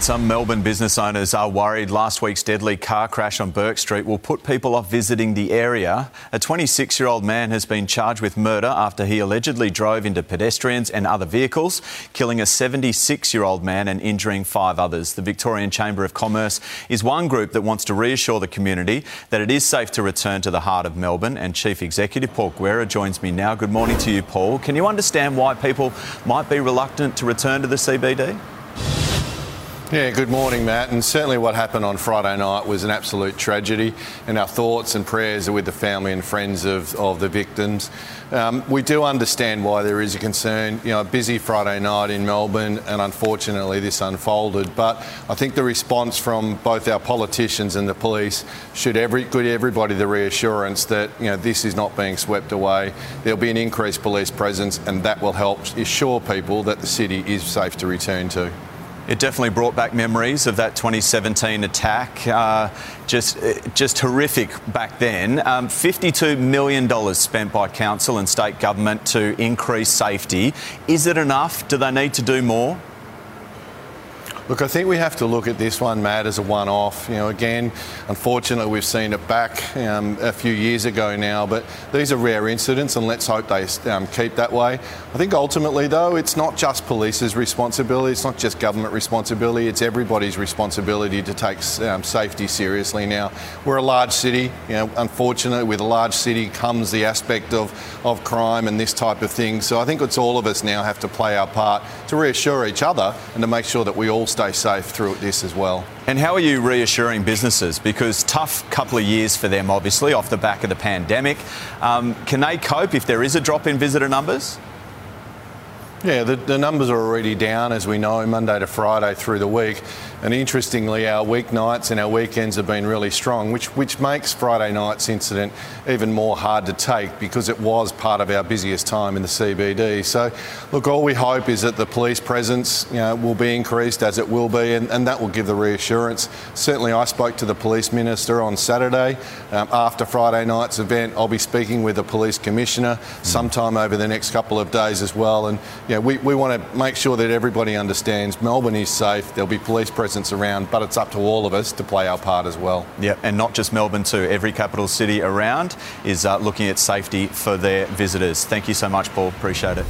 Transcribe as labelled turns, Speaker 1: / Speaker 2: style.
Speaker 1: Some Melbourne business owners are worried last week's deadly car crash on Bourke Street will put people off visiting the area. A 26 year old man has been charged with murder after he allegedly drove into pedestrians and other vehicles, killing a 76 year old man and injuring five others. The Victorian Chamber of Commerce is one group that wants to reassure the community that it is safe to return to the heart of Melbourne. And Chief Executive Paul Guerra joins me now. Good morning to you, Paul. Can you understand why people might be reluctant to return to the CBD?
Speaker 2: Yeah, good morning, Matt. And certainly what happened on Friday night was an absolute tragedy, and our thoughts and prayers are with the family and friends of, of the victims. Um, we do understand why there is a concern. You know, a busy Friday night in Melbourne, and unfortunately this unfolded. But I think the response from both our politicians and the police should every, give everybody the reassurance that you know this is not being swept away. There'll be an increased police presence, and that will help assure people that the city is safe to return to.
Speaker 1: It definitely brought back memories of that 2017 attack. Uh, just, just horrific back then. Um, $52 million spent by council and state government to increase safety. Is it enough? Do they need to do more?
Speaker 2: Look, I think we have to look at this one, Matt, as a one-off. You know, again, unfortunately, we've seen it back um, a few years ago now, but these are rare incidents, and let's hope they um, keep that way. I think ultimately, though, it's not just police's responsibility, it's not just government responsibility, it's everybody's responsibility to take um, safety seriously now. We're a large city, you know, unfortunately, with a large city comes the aspect of, of crime and this type of thing. So I think it's all of us now have to play our part to reassure each other and to make sure that we all stay safe through this as well.
Speaker 1: And how are you reassuring businesses? Because tough couple of years for them, obviously, off the back of the pandemic. Um, can they cope if there is a drop in visitor numbers?
Speaker 2: Yeah, the, the, numbers are already down, as we know, Monday to Friday through the week. And interestingly, our weeknights and our weekends have been really strong, which, which makes Friday night's incident even more hard to take because it was part of our busiest time in the CBD. So, look, all we hope is that the police presence you know, will be increased as it will be, and, and, that will give the reassurance. Certainly, I spoke to the police minister on Saturday. Um, after Friday night's event, I'll be speaking with the police commissioner sometime over the next couple of days as well. And know, we, we want to make sure that everybody understands Melbourne is safe, there'll be police presence around, but it's up to all of us to play our part as well.
Speaker 1: Yeah, and not just Melbourne too. Every capital city around is uh, looking at safety for their visitors. Thank you so much, Paul. Appreciate it.